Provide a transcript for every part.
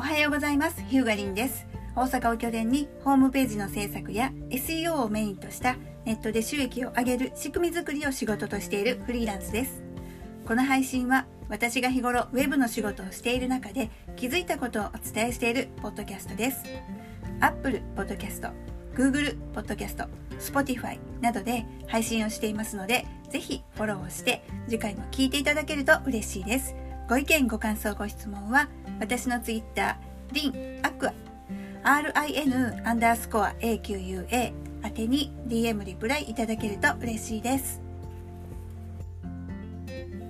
おはようございます。ヒューガリンです。大阪を拠点にホームページの制作や SEO をメインとしたネットで収益を上げる仕組み作りを仕事としているフリーランスです。この配信は私が日頃ウェブの仕事をしている中で気づいたことをお伝えしているポッドキャストです。Apple Podcast、Google Podcast、Spotify などで配信をしていますので、ぜひフォローをして次回も聞いていただけると嬉しいです。ご意見、ご感想、ご質問は私の Twitter、リン、アクア、RIN アンダースコア AQUA 宛てに DM リプライいただけると嬉しいです。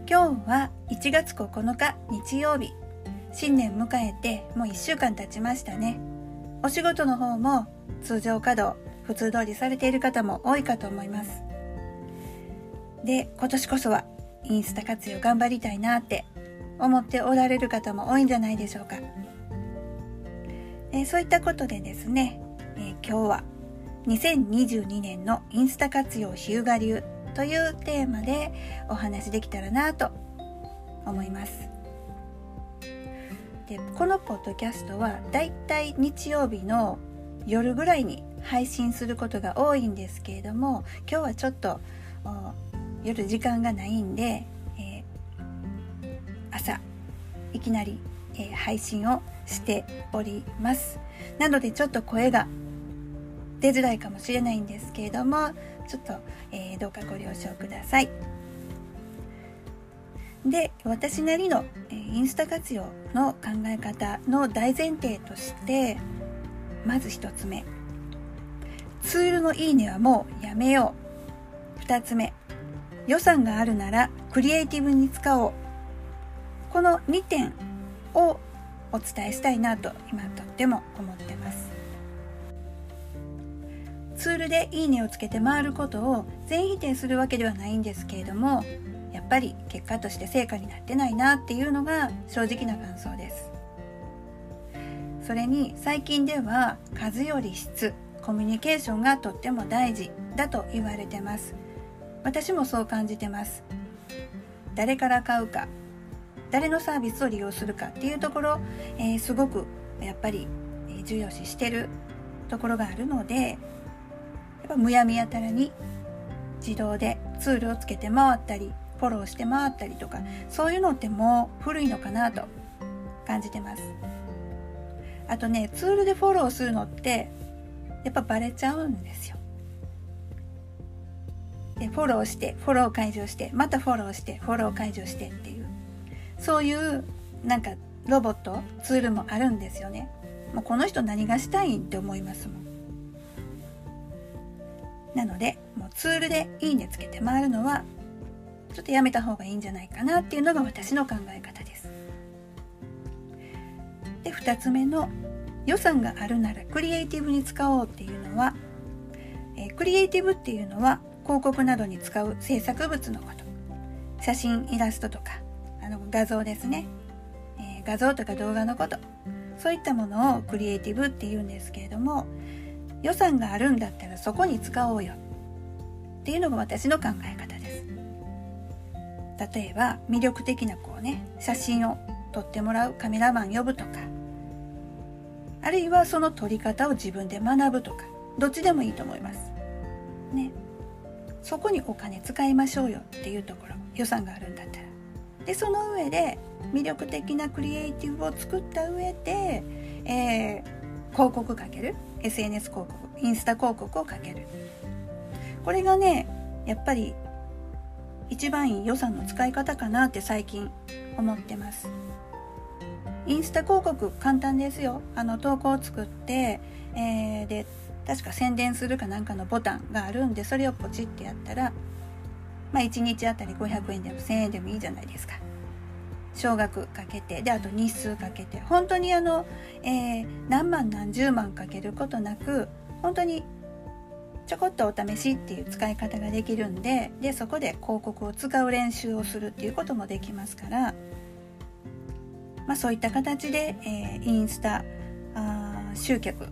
今日は1月9日日曜日。新年迎えてもう1週間経ちましたね。お仕事の方も通常稼働、普通通りされている方も多いかと思います。で、今年こそはインスタ活用頑張りたいなって思っておられる方も多いんじゃないでしょうか。えー、そういったことでですね、えー、今日は2022年のインスタ活用日向流というテーマでお話できたらなと思います。でこのポッドキャストはだいたい日曜日の夜ぐらいに配信することが多いんですけれども今日はちょっと夜時間がないんで、いきなり、えー、配信をしております。なのでちょっと声が出づらいかもしれないんですけれどもちょっと、えー、どうかご了承ください。で私なりの、えインスタ活用の考え方の大前提としてまず1つ目。ツールのいいねはもうやめよう。2つ目。予算があるならクリエイティブに使おう。この2点をお伝えしたいなと今とっても思ってます。ツールでいいねをつけて回ることを全否定するわけではないんですけれどもやっぱり結果として成果になってないなっていうのが正直な感想です。それに最近では数より質コミュニケーションがとっても大事だと言われてます。私もそう感じてます。誰から買うか誰のサービスを利用するかっていうところ、えー、すごくやっぱり重要視してるところがあるのでやっぱむやみやたらに自動でツールをつけて回ったりフォローして回ったりとかそういうのってもう古いのかなと感じてます。あとねツールでフォローするのってやっぱバレちゃうんですよ。でフォローしてフォロー解除してまたフォローしてフォロー解除してっていう。そういうなんかロボットツールもあるんですよね。もうこの人何がしたいんって思いますもん。なのでもうツールでいいねつけて回るのはちょっとやめた方がいいんじゃないかなっていうのが私の考え方です。で2つ目の予算があるならクリエイティブに使おうっていうのは、えクリエイティブっていうのは広告などに使う制作物のこと。写真イラストとか画像ですね、えー、画像とか動画のこと。そういったものをクリエイティブっていうんですけれども予算があるんだったらそこに使おうよ。っていうのが私の考え方です。例えば魅力的なこうね写真を撮ってもらう。カメラマン呼ぶとか。あるいはその撮り方を自分で学ぶとか。どっちでもいいと思います。ね。そこにお金使いましょうよっていうところ。予算があるんだったら。でその上で魅力的なクリエイティブを作った上で、えー、広告かける？SNS 広告？インスタ広告をかける。これがねやっぱり一番いい予算の使い方かなって最近思ってます。インスタ広告簡単ですよ。あの投稿を作って、えー、で確か宣伝するかなんかのボタンがあるんでそれをポチってやったらまあ1日あたり500円でも1000円でもいいじゃないですか。少額かけてであと日数かけて。本当にあの、えー、何万何十万かけることなく本当にちょこっとお試しっていう使い方ができるんででそこで広告を使う練習をするっていうこともできますから、まあ、そういった形で、えー、インスタあ集客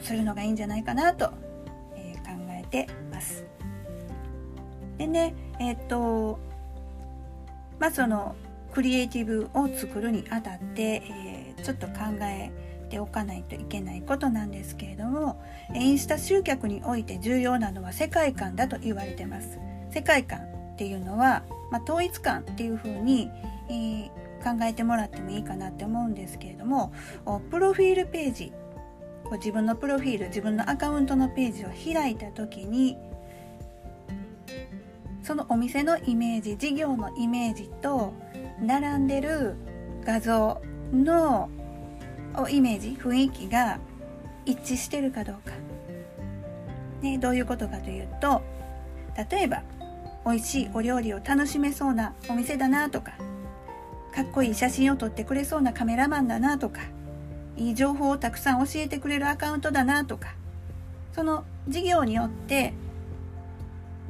するのがいいんじゃないかなと、えー、考えてます。でねえ、っとまあそのクリエイティブを作るにあたって、えー、ちょっと考えておかないといけないことなんですけれどもインスタ集客において重要なのは世界観だと言われてます。世界観っていうのは、まあ、統一感っていうふうに、えー、考えてもらってもいいかなって思うんですけれどもプロフィールページ。自分のプロフィール自分のアカウントのページを開いた時にそのお店のイメージ事業のイメージと並んでる画像のイメージ雰囲気が一致してるかどうか、ね、どういうことかというと例えば美味しいお料理を楽しめそうなお店だなとかかっこいい写真を撮ってくれそうなカメラマンだなとかいい情報をたくさん教えてくれるアカウントだなとかその事業によって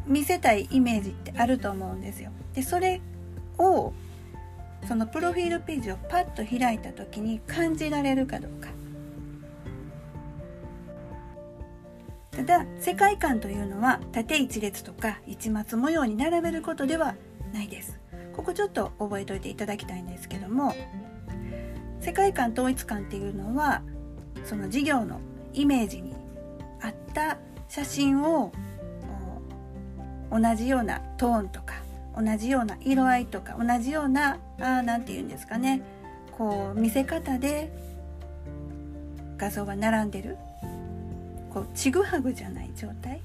見せたいイメージってあると思うんですよ。でそれをそのプロフィールページをパッと開いた時に感じられるかどうか。ただ世界観というのは縦一列とか一末模様に並べることではないです。ここちょっと覚えておいていただきたいんですけども世界観統一感っていうのはその事業のイメージに合った写真を同じようなトーンとか同じような色合いとか同じような何て言うんですかね。こう見せ方で画像が並んでる。こうちぐはぐじゃない状態。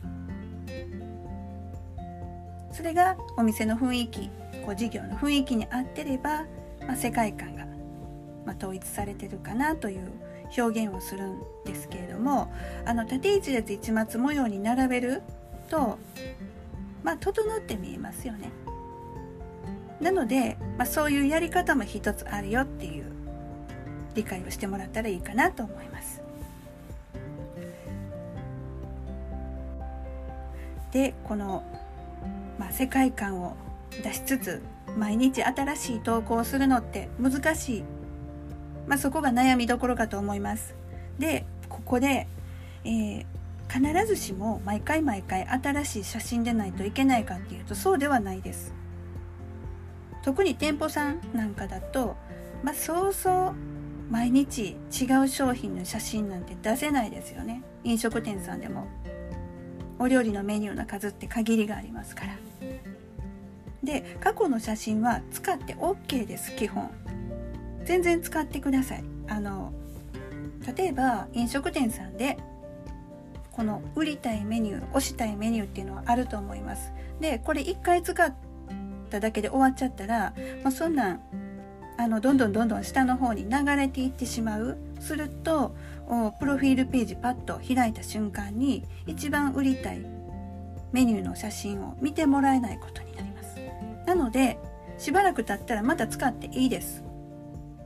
それがお店の雰囲気こう事業の雰囲気に合ってれば、まあ、世界観が、まあ、統一されてるかなという表現をするんですけれどもあの縦一列一末模様に並べるとまあ整って見えますよね。なので、まあ、そういうやり方も一つあるよっていう理解をしてもらったらいいかなと思います。でこの、まあ、世界観を出しつつ毎日新しい投稿をするのって難しい、まあ、そこが悩みどころかと思いますでここで、えー、必ずしも毎回毎回新しい写真でないといけないかっていうとそうではないです。特に店舗さんなんかだと、まあ、そうそう毎日違う商品の写真なんて出せないですよね。飲食店さんでも。お料理のメニューの数って限りがありますから。で過去の写真は使って OK です基本。全然使ってください。あの例えば飲食店さんでこの売りたいメニュー推したいメニューっていうのはあると思います。でこれ1回使っただけで終わっちゃったら、まあ、そんなんあのどんどんどんどん下の方に流れていってしまう。するとプロフィールページパッと開いた瞬間に一番売りたいメニューの写真を見てもらえないことになります。なのでしばらく経ったらまた使っていいです。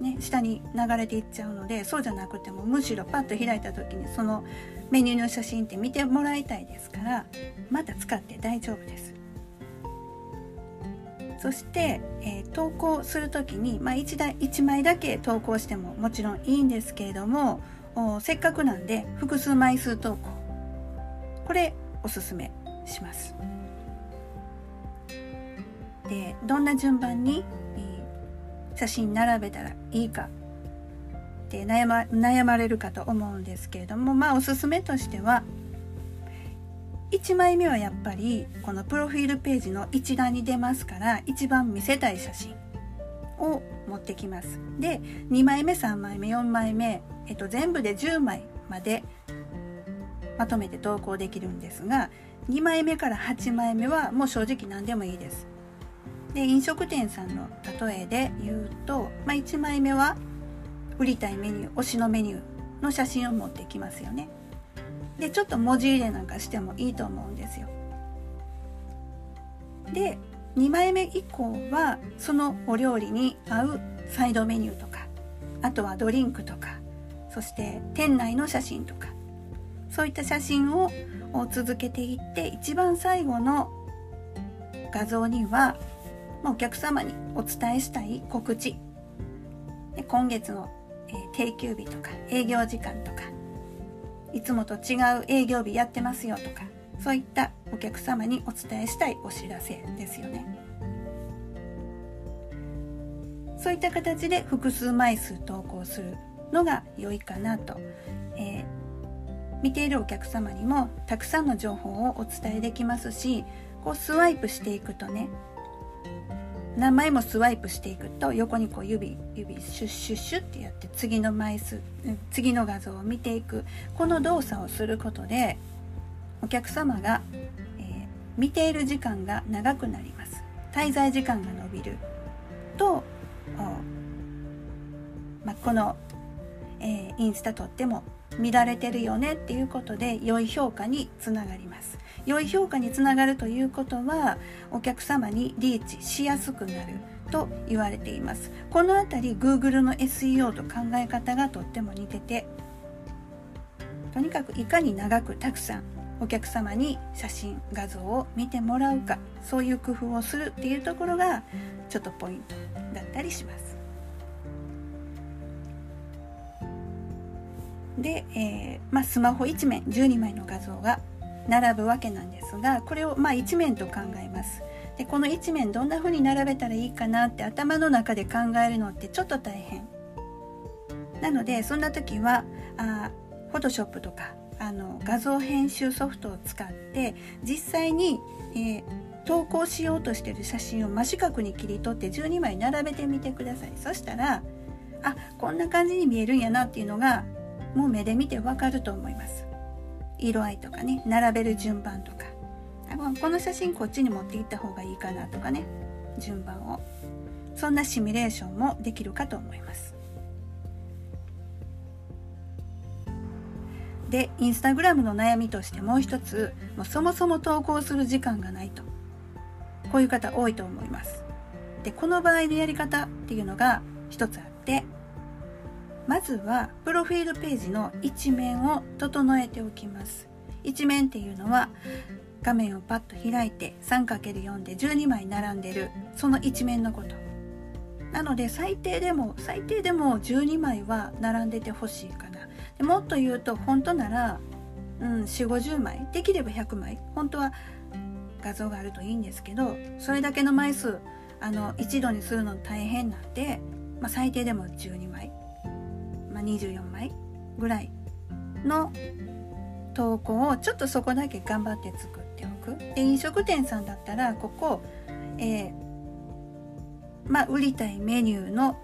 ね、下に流れていっちゃうのでそうじゃなくてもむしろパッと開いた時にそのメニューの写真って見てもらいたいですからまた使って大丈夫です。そして、えー、投稿する時に、まあ1台、1枚だけ投稿してももちろんいいんですけれどもせっかくなんで複数枚数投稿これおすすめします。でどんな順番に写真並べたらいいかって悩ま悩まれるかと思うんですけれどもまあおすすめとしては1枚目はやっぱりこのプロフィールページの一覧に出ますから一番見せたい写真を持ってきます。で2枚目3枚目4枚目、えっと、全部で10枚までまとめて投稿できるんですが2枚目から8枚目はもう正直何でもいいです。で飲食店さんの例えで言うと、まあ、1枚目は売りたいメニュー推しのメニューの写真を持ってきますよね。でちょっと文字入れなんかしてもいいと思うんですよ。で2枚目以降はそのお料理に合うサイドメニューとかあとはドリンクとかそして店内の写真とかそういった写真を続けていって一番最後の画像にはまあお客様にお伝えしたい告知で今月の、えー、定休日とか営業時間とかいつもと違う営業日やってますよとかそういったお客様にお伝えしたいお知らせですよね。そういった形で複数枚数投稿するのが良いかなと、えー、見ているお客様にもたくさんの情報をお伝えできますしこうスワイプしていくとね何枚もスワイプしていくと横にこう指指シュッシュッシュッってやって次の枚数次の画像を見ていく。この動作をすることでお客様が、えー、見ている時間が長くなります。滞在時間が伸びる。と、まあ、この、えー、インスタとっても乱れてるよねっていうことで良い評価につながります。良い評価につながるということはお客様にリーチしやすくなると言われていますこのあたり Google の SEO と考え方がとっても似ててとにかくいかに長くたくさんお客様に写真画像を見てもらうかそういう工夫をするっていうところがちょっとポイントだったりします。で、えーまあ、スマホ1面12枚の画像が並ぶわけなんですがこれをまあ1面と考えます。でこの1面どんな風に並べたらいいかなって頭の中で考えるのってちょっと大変。なのでそんな時はあフォトショップとかあの画像編集ソフトを使って実際に、えー、投稿しようとしてる写真を真四角に切り取って12枚並べてみてくださいそしたらあこんな感じに見えるんやなっていうのがもう目で見てわかると思います色合いとかね並べる順番とか。この写真こっちに持っていった方がいいかなとかね。順番を。そんなシミュレーションもできるかと思います。でインスタグラムの悩みとしてもう一つもうそもそも投稿する時間がないと。こういう方多いと思います。でこの場合のやり方っていうのが一つあってまずはプロフィールページの一面を整えておきます。一面っていうのは画面をパッと開いて 3×4 で12枚並んでるその一面のこと。なので最低でも最低でも12枚は並んでてほしいかな。でもっと言うと本当なら、うん、4 5 0枚できれば100枚。本当は画像があるといいんですけどそれだけの枚数あの一度にするの大変なんで、まあ、最低でも12枚。まあ、24枚ぐらいの投稿をちょっとそこだけ頑張って作っておく。で飲食店さんだったらここ、えー、まあ、売りたいメニューの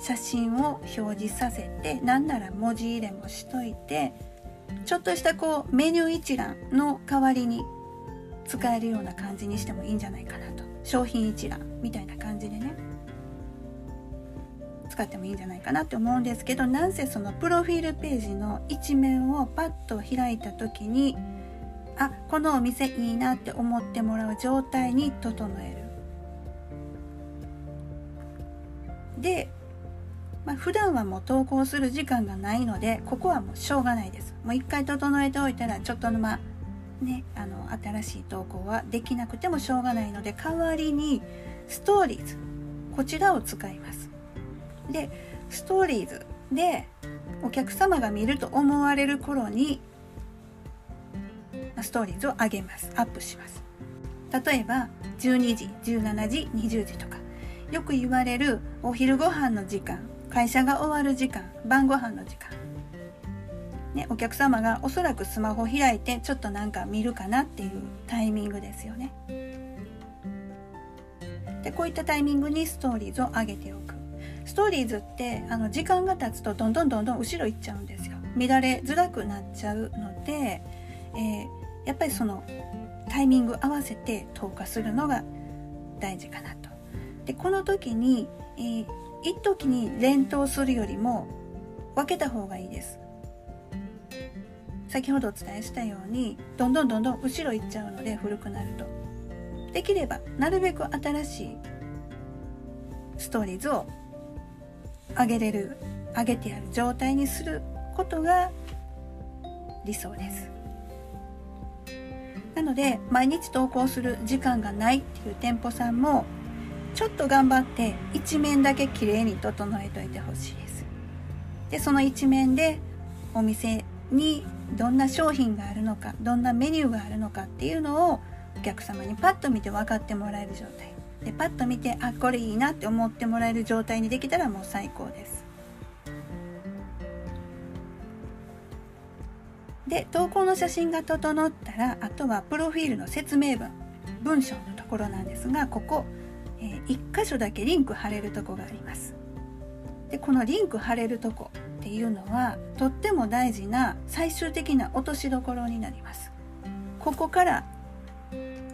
写真を表示させてなんなら文字入れもしといてちょっとしたこうメニュー一覧の代わりに使えるような感じにしてもいいんじゃないかなと。商品一覧みたいな感じでね。使ってもいいんじゃないかなって思うんですけどなんせそのプロフィールページの一面をパッと開いた時にあこのお店いいなって思ってもらう状態に整える。で、まあ、普段はもう投稿する時間がないのでここはもうしょうがないです。もう一回整えておいたらちょっとまあねあの新しい投稿はできなくてもしょうがないので代わりにストーリーズこちらを使います。でストーリーズでお客様が見ると思われる頃にストーリーズを上げますアップします例えば12時17時20時とかよく言われるお昼ご飯の時間会社が終わる時間晩ご飯の時間ね、お客様がおそらくスマホ開いてちょっとなんか見るかなっていうタイミングですよね。でこういったタイミングにストーリーズを上げておく。ストーリーズってあの時間が経つとどんどんどんどん後ろ行っちゃうんですよ乱れづらくなっちゃうので、えー、やっぱりそのタイミング合わせて投下するのが大事かなと。でこの時に、えー、一時に連投するよりも分けた方がいいです。先ほどお伝えしたようにどんどんどんどん後ろ行っちゃうので古くなると。できればなるべく新しいストーリーズを上げれる上げてやる状態にすることが理想です。なので毎日投稿する時間がないっていう店舗さんもちょっと頑張って一面だけ綺麗に整えといてほしいです。でその一面でお店にどんな商品があるのかどんなメニューがあるのかっていうのをお客様にパッと見て分かってもらえる状態。でパッと見てあこれいいなって思ってもらえる状態にできたらもう最高です。で投稿の写真が整ったらあとはプロフィールの説明文文章のところなんですがここ、えー、1箇所だけリンク貼れるとこがあります。でこのリンク貼れるとこっていうのはとっても大事な最終的な落としどころになります。ここから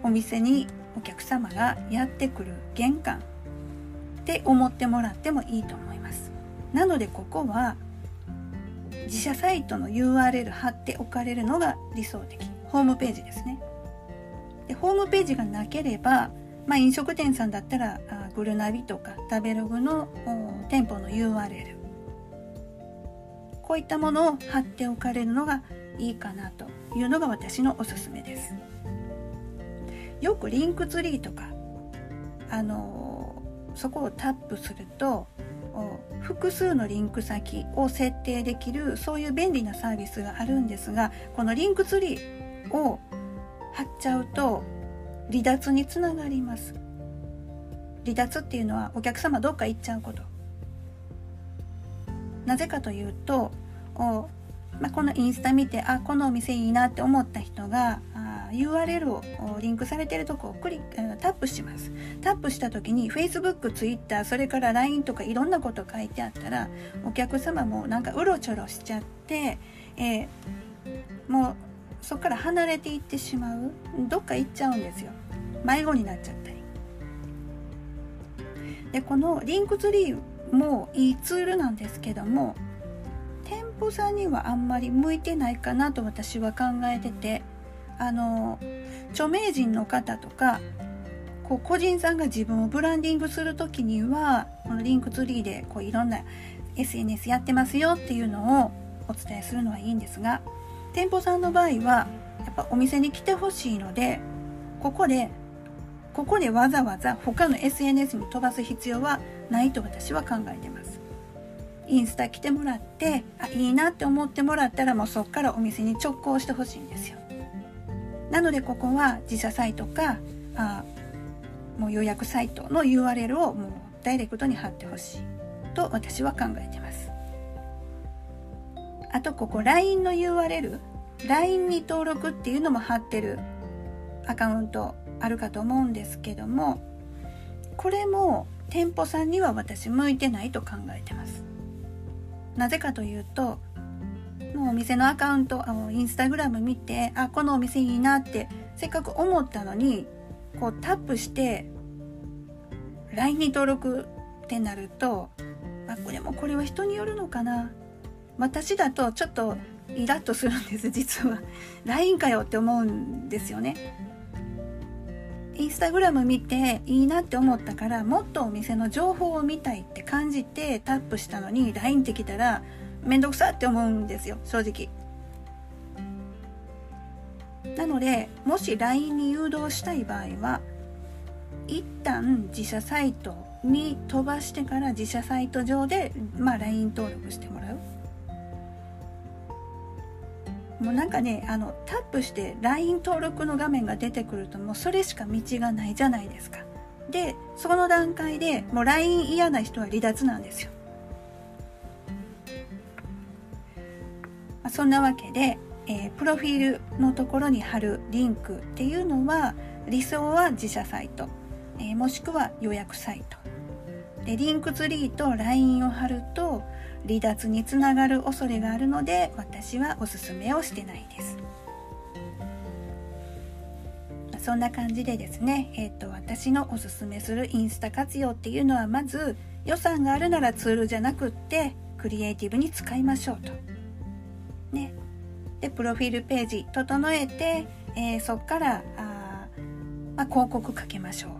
お店にお客様がやってくる玄関って思ってもらってもいいと思います。なのでここは自社サイトの URL 貼っておかれるのが理想的。ホームページですね。でホームページがなければ、まあ、飲食店さんだったらあぐるなびとか食べログの店舗の URL こういったものを貼っておかれるのがいいかなというのが私のおすすめです。よく Linktree とかあのそこをタップすると複数のリンク先を設定できるそういう便利なサービスがあるんですがこの Linktree を貼っちゃうと離脱につながります。離脱っていうのはお客様どっか行っちゃうこと。なぜかというとお、まあ、このインスタ見てあこのお店いいなって思った人が URL をリンクされてるとこをクリタップします。タップした時に Facebook、Twitter それから LINE とかいろんなこと書いてあったらお客様もなんかうろちょろしちゃって、えー、もうそこから離れていってしまう。どっか行っちゃうんですよ。迷子になっちゃったり。でこのリンクツリーもいいツールなんですけども店舗さんにはあんまり向いてないかなと私は考えてて。あの著名人の方とかこう個人さんが自分をブランディングする時にはこのリンクツリーでこういろんな SNS やってますよっていうのをお伝えするのはいいんですが店舗さんの場合はやっぱお店に来てほしいのでここでここでわざわざ他の SNS に飛ばす必要はないと私は考えてます。インスタ来てもらってあいいなって思ってもらったらもうそっからお店に直行してほしいんですよ。なのでここは自社サイトかあもう予約サイトの URL をもうダイレクトに貼ってほしいと私は考えてます。あとここ LINE の URL LINE に登録っていうのも貼ってるアカウントあるかと思うんですけどもこれも店舗さんには私向いてないと考えてます。なぜかというともうお店のアカウントあのインスタグラム見てあこのお店いいなってせっかく思ったのにこうタップして LINE に登録ってなると、あ、これもこれは人によるのかな。私だとちょっとイラッとするんです 実は。LINE かよって思うんですよね。インスタグラム見ていいなって思ったからもっとお店の情報を見たいって感じてタップしたのに LINE ってきたら面倒くさって思うんですよ正直。なのでもし LINE に誘導したい場合は一旦自社サイトに飛ばしてから自社サイト上で、まあ、LINE 登録してもらう。もうなんかねあのタップして LINE 登録の画面が出てくるともうそれしか道がないじゃないですか。でその段階でもう LINE 嫌な人は離脱なんですよ。そんなわけで、えー、プロフィールのところに貼るリンクっていうのは理想は自社サイト、えー、もしくは予約サイト。でリンクツリーと LINE を貼ると離脱につながる恐れがあるので私はおすすめをしてないです。そんな感じでですね、えーと、私のおすすめするインスタ活用っていうのはまず予算があるならツールじゃなくってクリエイティブに使いましょうと、でプロフィールページ整えて、えー、そこからあ、まあ、広告かけましょう。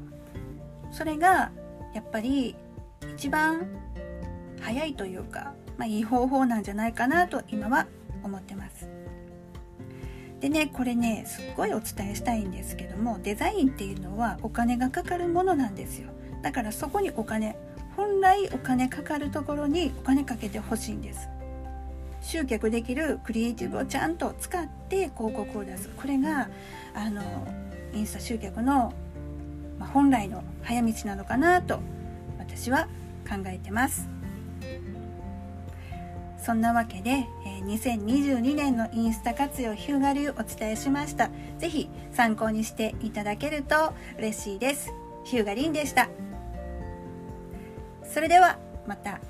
それがやっぱり一番早いというか、まあ、いい方法なんじゃないかなと今は思ってます。でねこれねすっごいお伝えしたいんですけどもデザインっていうのはお金がかかるものなんですよ。だからそこにお金本来お金かかるところにお金かけてほしいんです。集客できるクリエイティブをちゃんと使って広告を出す。これがあのインスタ集客のま、本来の早道なのかなと私は考えてます。そんなわけで、2022年のインスタ活用ヒューガ流お伝えしました。是非参考にしていただけると嬉しいです。ヒューガリンでした。それではまた。